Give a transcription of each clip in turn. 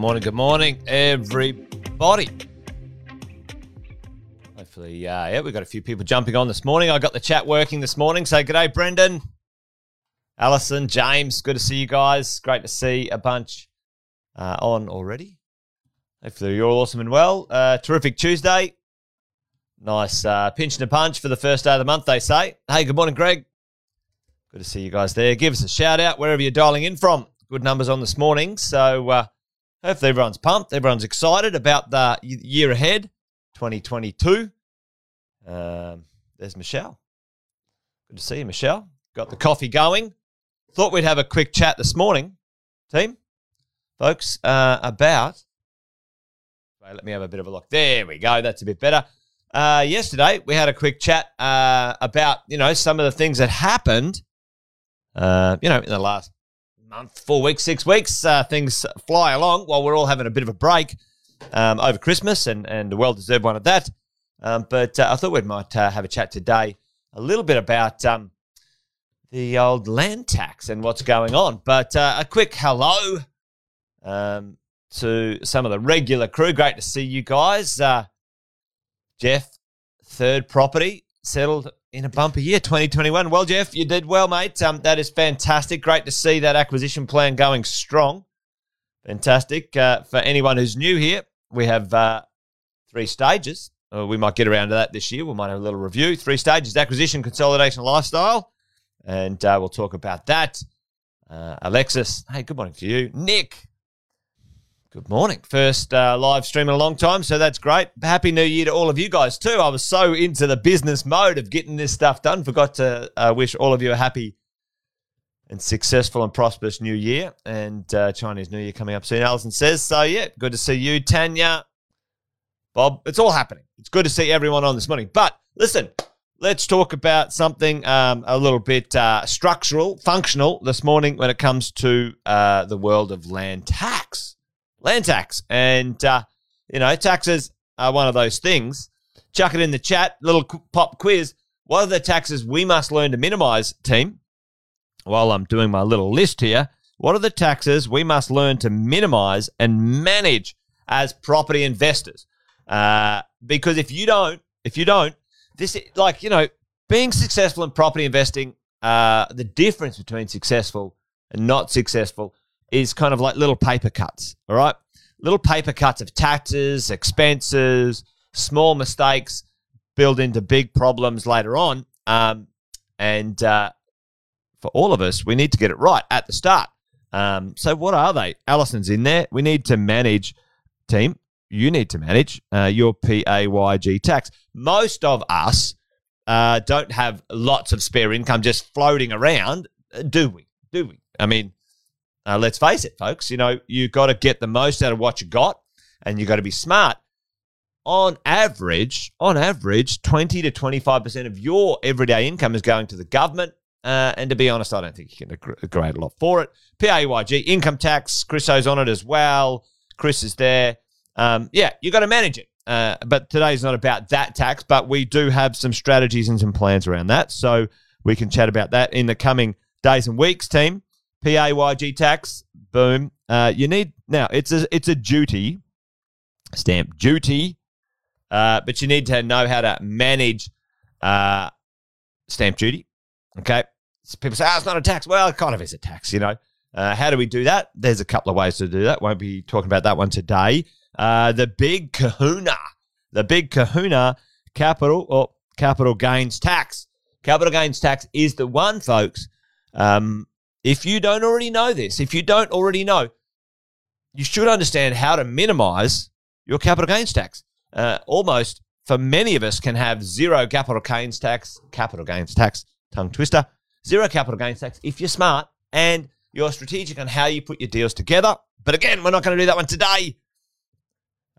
morning, good morning, everybody. Hopefully, uh, yeah, we've got a few people jumping on this morning. I got the chat working this morning. So, good day, Brendan, Alison, James. Good to see you guys. Great to see a bunch uh, on already. Hopefully, you're all awesome and well. Uh, terrific Tuesday. Nice uh, pinch and a punch for the first day of the month, they say. Hey, good morning, Greg. Good to see you guys there. Give us a shout out wherever you're dialing in from. Good numbers on this morning. So, uh, hopefully, everyone's pumped. Everyone's excited about the year ahead, 2022. Um, there's Michelle. Good to see you, Michelle. Got the coffee going. Thought we'd have a quick chat this morning, team, folks, uh, about. Wait, let me have a bit of a look. There we go. That's a bit better. Uh, yesterday, we had a quick chat uh, about you know some of the things that happened. Uh, you know, in the last month, four weeks, six weeks, uh, things fly along while we're all having a bit of a break um, over Christmas, and and a well deserved one at that. Um, but uh, I thought we might uh, have a chat today a little bit about um, the old land tax and what's going on. But uh, a quick hello um, to some of the regular crew. Great to see you guys. Uh, Jeff, third property, settled in a bumper year, 2021. Well, Jeff, you did well, mate. Um, that is fantastic. Great to see that acquisition plan going strong. Fantastic. Uh, for anyone who's new here, we have uh, three stages. Uh, we might get around to that this year. We might have a little review. Three stages acquisition, consolidation, lifestyle. And uh, we'll talk about that. Uh, Alexis, hey, good morning to you. Nick, good morning. First uh, live stream in a long time, so that's great. Happy New Year to all of you guys, too. I was so into the business mode of getting this stuff done. Forgot to uh, wish all of you a happy and successful and prosperous new year. And uh, Chinese New Year coming up soon, Alison says. So, yeah, good to see you, Tanya. Bob, it's all happening. It's good to see everyone on this morning. But listen, let's talk about something um, a little bit uh, structural, functional this morning when it comes to uh, the world of land tax. Land tax. And, uh, you know, taxes are one of those things. Chuck it in the chat, little pop quiz. What are the taxes we must learn to minimize, team? While I'm doing my little list here, what are the taxes we must learn to minimize and manage as property investors? Uh, because if you don't, if you don't, this like you know, being successful in property investing, uh, the difference between successful and not successful is kind of like little paper cuts. All right, little paper cuts of taxes, expenses, small mistakes build into big problems later on. Um, and uh, for all of us, we need to get it right at the start. Um, so what are they? Allison's in there. We need to manage team you need to manage uh, your PAYG tax. Most of us uh, don't have lots of spare income just floating around, uh, do we? Do we? I mean, uh, let's face it, folks. You know, you've got to get the most out of what you got, and you've got to be smart. On average, on average, twenty to twenty-five percent of your everyday income is going to the government. Uh, and to be honest, I don't think you can grade a lot for it. PAYG, income tax, Chriso's on it as well. Chris is there um, yeah, you've got to manage it. Uh, but today's not about that tax, but we do have some strategies and some plans around that. So we can chat about that in the coming days and weeks, team. PAYG tax, boom. Uh, you need now. It's a it's a duty, stamp duty, uh, but you need to know how to manage uh, stamp duty. Okay, so people say, "Oh, it's not a tax." Well, it kind of is a tax, you know. Uh, how do we do that? There's a couple of ways to do that. Won't be talking about that one today. Uh, the big kahuna, the big kahuna capital or capital gains tax. Capital gains tax is the one, folks. Um, if you don't already know this, if you don't already know, you should understand how to minimize your capital gains tax. Uh, almost for many of us can have zero capital gains tax, capital gains tax, tongue twister, zero capital gains tax if you're smart and you're strategic on how you put your deals together. But again, we're not going to do that one today.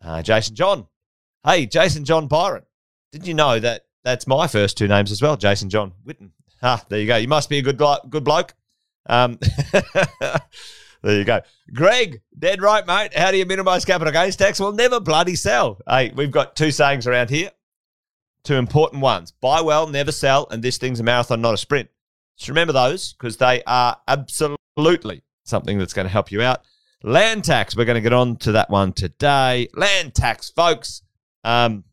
Uh, Jason John. Hey, Jason John Byron. Did you know that that's my first two names as well? Jason John Witten. Ah, there you go. You must be a good good bloke. Um, there you go. Greg, dead right, mate. How do you minimize capital gains tax? Well, never bloody sell. Hey, we've got two sayings around here. Two important ones. Buy well, never sell, and this thing's a marathon, not a sprint. Just remember those because they are absolutely something that's going to help you out. Land tax. We're going to get on to that one today. Land tax, folks. Um,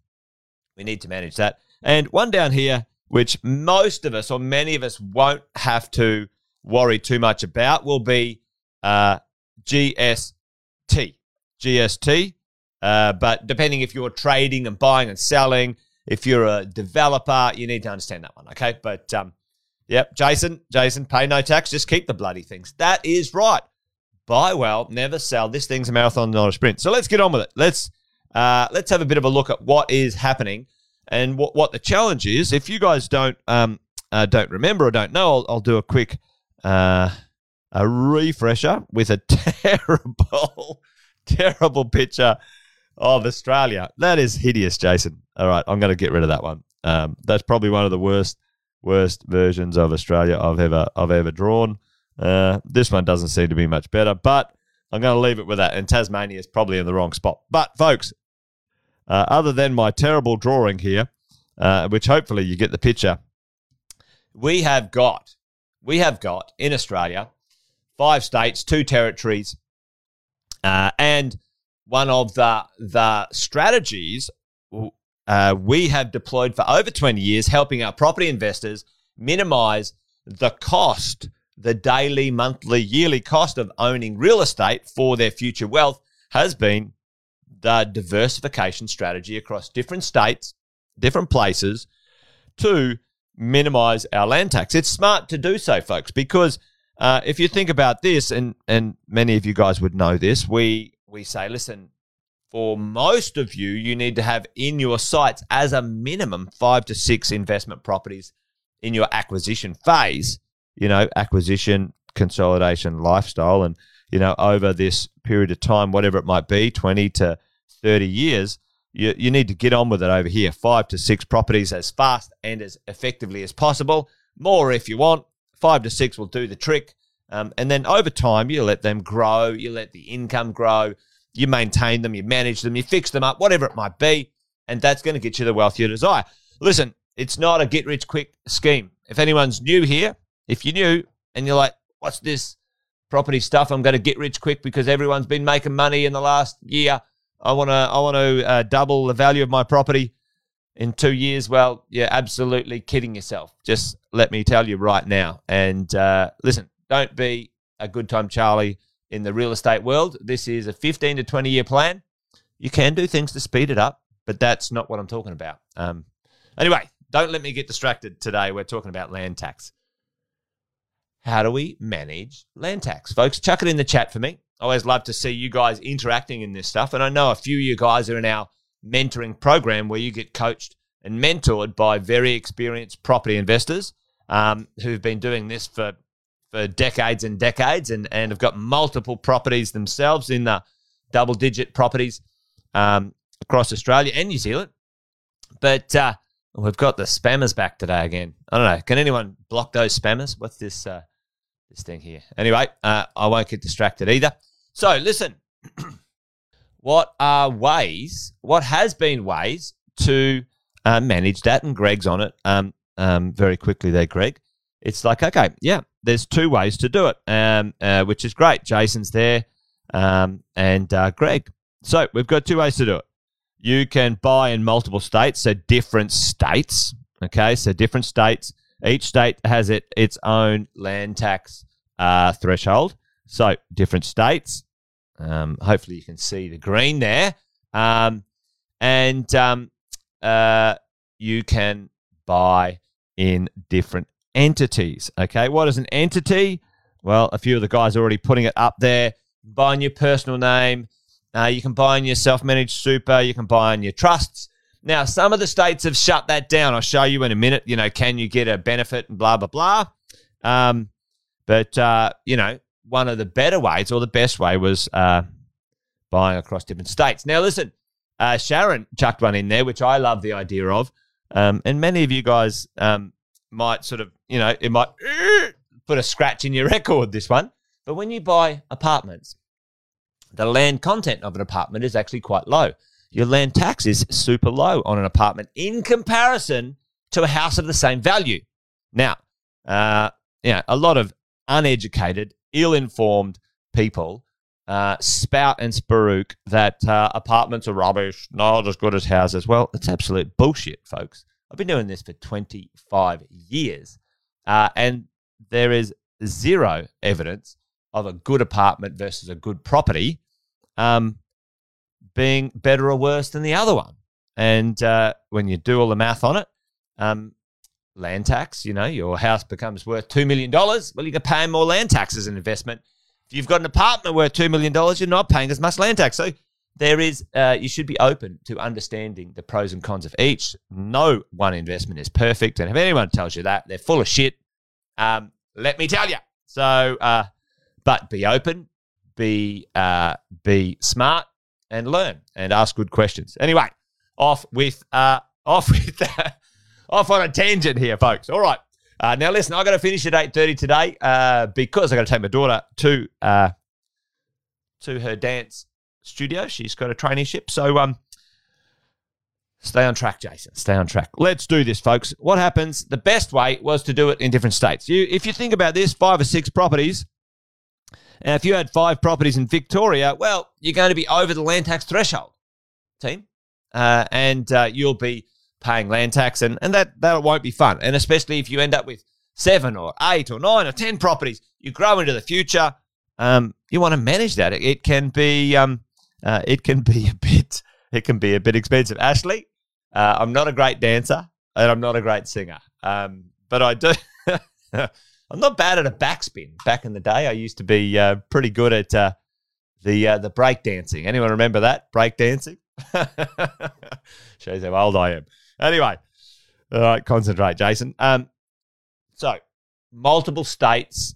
we need to manage that. And one down here, which most of us or many of us won't have to worry too much about, will be uh, GST. GST. Uh, but depending if you're trading and buying and selling, if you're a developer, you need to understand that one. Okay. But um, yep, Jason, Jason, pay no tax. Just keep the bloody things. That is right. Buy well, never sell. This thing's a marathon, not a sprint. So let's get on with it. Let's uh, let's have a bit of a look at what is happening and what what the challenge is. If you guys don't um, uh, don't remember or don't know, I'll, I'll do a quick uh, a refresher with a terrible terrible picture of Australia. That is hideous, Jason. All right, I'm going to get rid of that one. Um, that's probably one of the worst worst versions of Australia I've ever I've ever drawn. Uh, this one doesn't seem to be much better, but I'm going to leave it with that. And Tasmania is probably in the wrong spot. But, folks, uh, other than my terrible drawing here, uh, which hopefully you get the picture, we have got, we have got in Australia five states, two territories, uh, and one of the the strategies uh, we have deployed for over 20 years, helping our property investors minimize the cost the daily, monthly, yearly cost of owning real estate for their future wealth has been the diversification strategy across different states, different places to minimize our land tax. It's smart to do so, folks, because uh, if you think about this, and and many of you guys would know this, we we say, listen, for most of you, you need to have in your sights as a minimum five to six investment properties in your acquisition phase you know, acquisition, consolidation lifestyle. And, you know, over this period of time, whatever it might be, 20 to 30 years, you, you need to get on with it over here. Five to six properties as fast and as effectively as possible. More if you want. Five to six will do the trick. Um, and then over time, you let them grow, you let the income grow, you maintain them, you manage them, you fix them up, whatever it might be. And that's going to get you the wealth you desire. Listen, it's not a get rich quick scheme. If anyone's new here, if you're new and you're like, what's this property stuff? I'm going to get rich quick because everyone's been making money in the last year. I want to I want to uh, double the value of my property in two years. Well, you're absolutely kidding yourself. Just let me tell you right now. And uh, listen, don't be a good time Charlie in the real estate world. This is a 15 to 20 year plan. You can do things to speed it up, but that's not what I'm talking about. Um, anyway, don't let me get distracted today. We're talking about land tax. How do we manage land tax? Folks, chuck it in the chat for me. I always love to see you guys interacting in this stuff. And I know a few of you guys are in our mentoring program where you get coached and mentored by very experienced property investors um, who've been doing this for, for decades and decades and, and have got multiple properties themselves in the double digit properties um, across Australia and New Zealand. But uh, we've got the spammers back today again. I don't know. Can anyone block those spammers? What's this? Uh, this thing here. Anyway, uh, I won't get distracted either. So listen, what are ways? What has been ways to uh, manage that? And Greg's on it um, um, very quickly there, Greg. It's like okay, yeah, there's two ways to do it, um, uh, which is great. Jason's there, um, and uh, Greg. So we've got two ways to do it. You can buy in multiple states, so different states. Okay, so different states each state has it its own land tax uh, threshold. So different states. Um, hopefully you can see the green there, um, and um, uh, you can buy in different entities. Okay, what is an entity? Well, a few of the guys are already putting it up there. Buy in your personal name. Uh, you can buy in your self-managed super. You can buy in your trusts. Now, some of the states have shut that down. I'll show you in a minute. You know, can you get a benefit and blah, blah, blah. Um, but, uh, you know, one of the better ways or the best way was uh, buying across different states. Now, listen, uh, Sharon chucked one in there, which I love the idea of. Um, and many of you guys um, might sort of, you know, it might put a scratch in your record, this one. But when you buy apartments, the land content of an apartment is actually quite low your land tax is super low on an apartment in comparison to a house of the same value. Now, uh, a lot of uneducated, ill-informed people uh, spout and sparook that uh, apartments are rubbish, not as good as houses. Well, it's absolute bullshit, folks. I've been doing this for 25 years, uh, and there is zero evidence of a good apartment versus a good property um, being better or worse than the other one. And uh, when you do all the math on it, um, land tax, you know, your house becomes worth $2 million. Well, you can pay more land tax as an investment if you've got an apartment worth $2 million, you're not paying as much land tax. So there is, uh, you should be open to understanding the pros and cons of each. No one investment is perfect. And if anyone tells you that, they're full of shit. Um, let me tell you. So, uh, but be open, be, uh, be smart, and learn and ask good questions. Anyway, off with, uh, off with, off on a tangent here, folks. All right. Uh, now, listen, I got to finish at eight thirty today uh, because I got to take my daughter to uh, to her dance studio. She's got a traineeship, so um, stay on track, Jason. Stay on track. Let's do this, folks. What happens? The best way was to do it in different states. You, if you think about this, five or six properties. And if you had five properties in Victoria, well, you're going to be over the land tax threshold, team, uh, and uh, you'll be paying land tax, and, and that, that won't be fun. And especially if you end up with seven or eight or nine or 10 properties, you grow into the future. Um, you want to manage that. It, it can be, um, uh, it can be a bit, it can be a bit expensive. Ashley, uh, I'm not a great dancer and I'm not a great singer. Um, but I do, I'm not bad at a backspin. Back in the day, I used to be uh, pretty good at uh, the uh, the break dancing. Anyone remember that break dancing? Shows how old I am. Anyway, all right, concentrate, Jason. Um, so multiple states,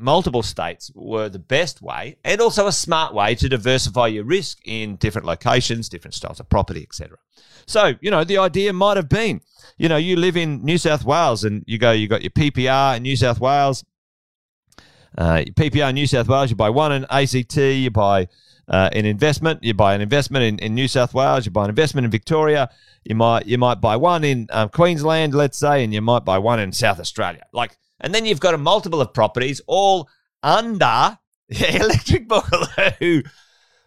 multiple states were the best way, and also a smart way to diversify your risk in different locations, different styles of property, etc. So you know the idea might have been, you know, you live in New South Wales and you go, you got your PPR in New South Wales. Uh, PPR in New South Wales, you buy one in ACT, you buy uh, an investment, you buy an investment in, in New South Wales, you buy an investment in Victoria, you might you might buy one in um, Queensland, let's say, and you might buy one in South Australia. Like, and then you've got a multiple of properties all under Electric Boogaloo.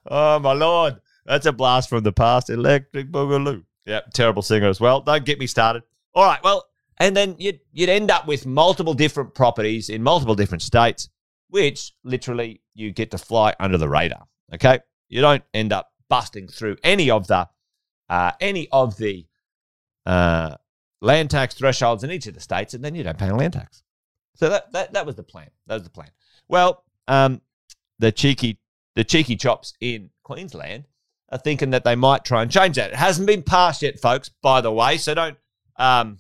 Oh my lord, that's a blast from the past. Electric Boogaloo. Yep, terrible singer as well. Don't get me started. All right, well, and then you'd you'd end up with multiple different properties in multiple different states, which literally you get to fly under the radar. Okay, you don't end up busting through any of the uh, any of the uh, land tax thresholds in each of the states, and then you don't pay land tax. So that, that, that was the plan. That was the plan. Well, um, the cheeky the cheeky chops in Queensland are thinking that they might try and change that. It hasn't been passed yet, folks. By the way, so don't um,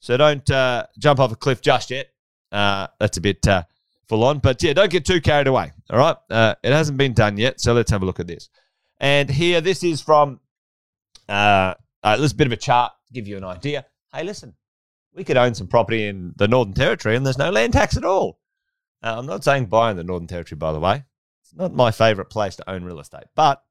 so don't uh, jump off a cliff just yet. Uh, that's a bit uh, full on, but yeah, don't get too carried away. All right, uh, it hasn't been done yet, so let's have a look at this. And here, this is from uh, uh, this bit of a chart to give you an idea. Hey, listen, we could own some property in the Northern Territory and there's no land tax at all. Uh, I'm not saying buy in the Northern Territory, by the way. It's not my favorite place to own real estate, but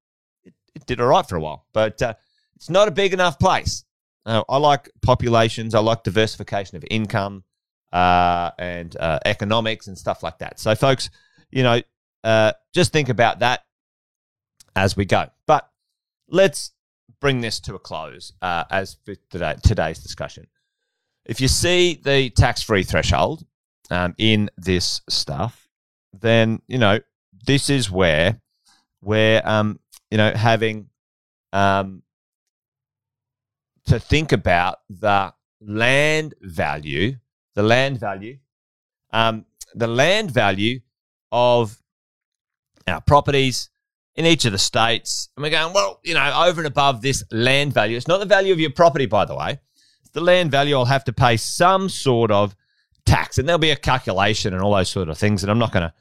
it, it did all right for a while. But uh, it's not a big enough place. Uh, I like populations, I like diversification of income uh, and uh, economics and stuff like that. So, folks, you know, uh, just think about that as we go. But let's bring this to a close as for today, today's discussion. If you see the tax free threshold um, in this stuff, then, you know, this is where we're, um, you know, having um, to think about the land value, the land value, um, the land value of our properties, in each of the states. And we're going, well, you know, over and above this land value, it's not the value of your property, by the way. The land value. I'll have to pay some sort of tax, and there'll be a calculation and all those sort of things. And I'm not going to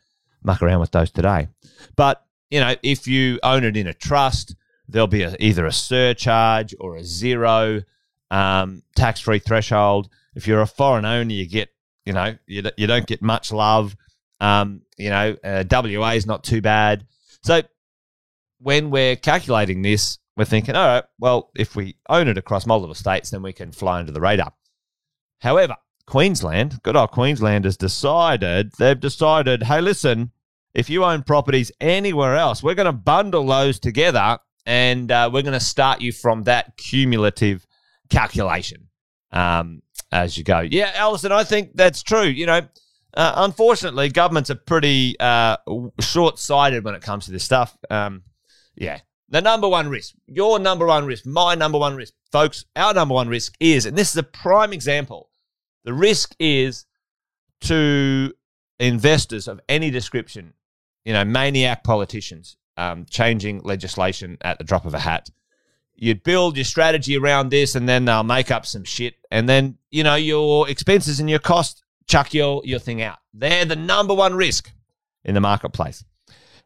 muck around with those today. But, you know, if you own it in a trust, there'll be a, either a surcharge or a zero um, tax free threshold. If you're a foreign owner, you get, you know, you, you don't get much love. Um, you know, uh, WA is not too bad. So when we're calculating this, we're thinking, all right, well, if we own it across multiple states, then we can fly under the radar. However, Queensland, good old Queensland has decided, they've decided, hey, listen, if you own properties anywhere else, we're going to bundle those together and uh, we're going to start you from that cumulative calculation um, as you go. Yeah, Alison, I think that's true. You know, uh, unfortunately, governments are pretty uh, short sighted when it comes to this stuff. Um, yeah. The number one risk, your number one risk, my number one risk, folks, our number one risk is, and this is a prime example, the risk is to investors of any description, you know, maniac politicians um, changing legislation at the drop of a hat. You'd build your strategy around this and then they'll make up some shit. And then, you know, your expenses and your cost chuck your, your thing out. They're the number one risk in the marketplace.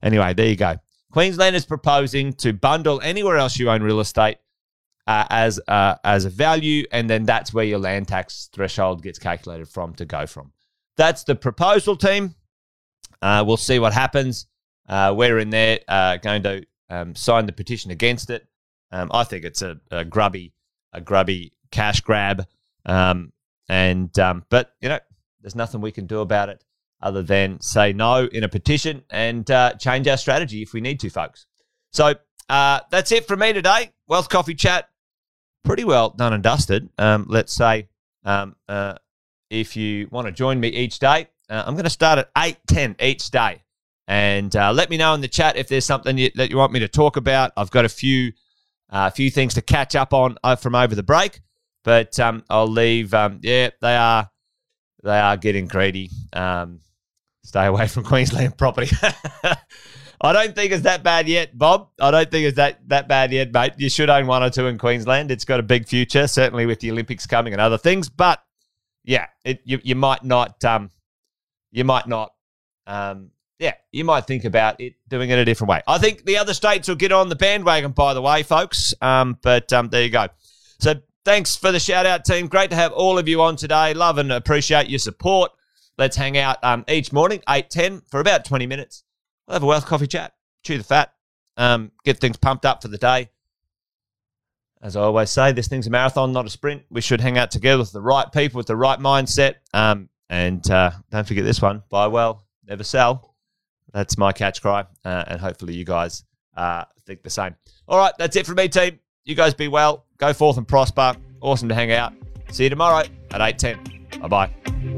Anyway, there you go. Queensland is proposing to bundle anywhere else you own real estate uh, as uh, as a value, and then that's where your land tax threshold gets calculated from to go from. That's the proposal, team. Uh, we'll see what happens. Uh, we're in there uh, going to um, sign the petition against it. Um, I think it's a, a, grubby a grubby cash grab, um, and um, but you know there's nothing we can do about it other than say no in a petition and uh, change our strategy if we need to, folks. So uh, that's it from me today. Wealth Coffee Chat, pretty well done and dusted. Um, let's say um, uh, if you want to join me each day, uh, I'm going to start at 8.10 each day. And uh, let me know in the chat if there's something you, that you want me to talk about. I've got a few, uh, few things to catch up on from over the break, but um, I'll leave. Um, yeah, they are they are getting greedy. Um, stay away from Queensland property. I don't think it's that bad yet, Bob. I don't think it's that, that bad yet, mate. You should own one or two in Queensland. It's got a big future, certainly with the Olympics coming and other things. But yeah, it, you, you might not, um, you might not, um, yeah, you might think about it doing it a different way. I think the other states will get on the bandwagon, by the way, folks. Um, but um, there you go. So thanks for the shout out, team. Great to have all of you on today. Love and appreciate your support. Let's hang out um, each morning, 8 10, for about 20 minutes. We'll have a wealth coffee chat, chew the fat, um, get things pumped up for the day. As I always say, this thing's a marathon, not a sprint. We should hang out together with the right people, with the right mindset. Um, and uh, don't forget this one buy well, never sell. That's my catch cry. Uh, and hopefully you guys uh, think the same. All right, that's it from me, team. You guys be well. Go forth and prosper. Awesome to hang out. See you tomorrow at 8.10. Bye-bye.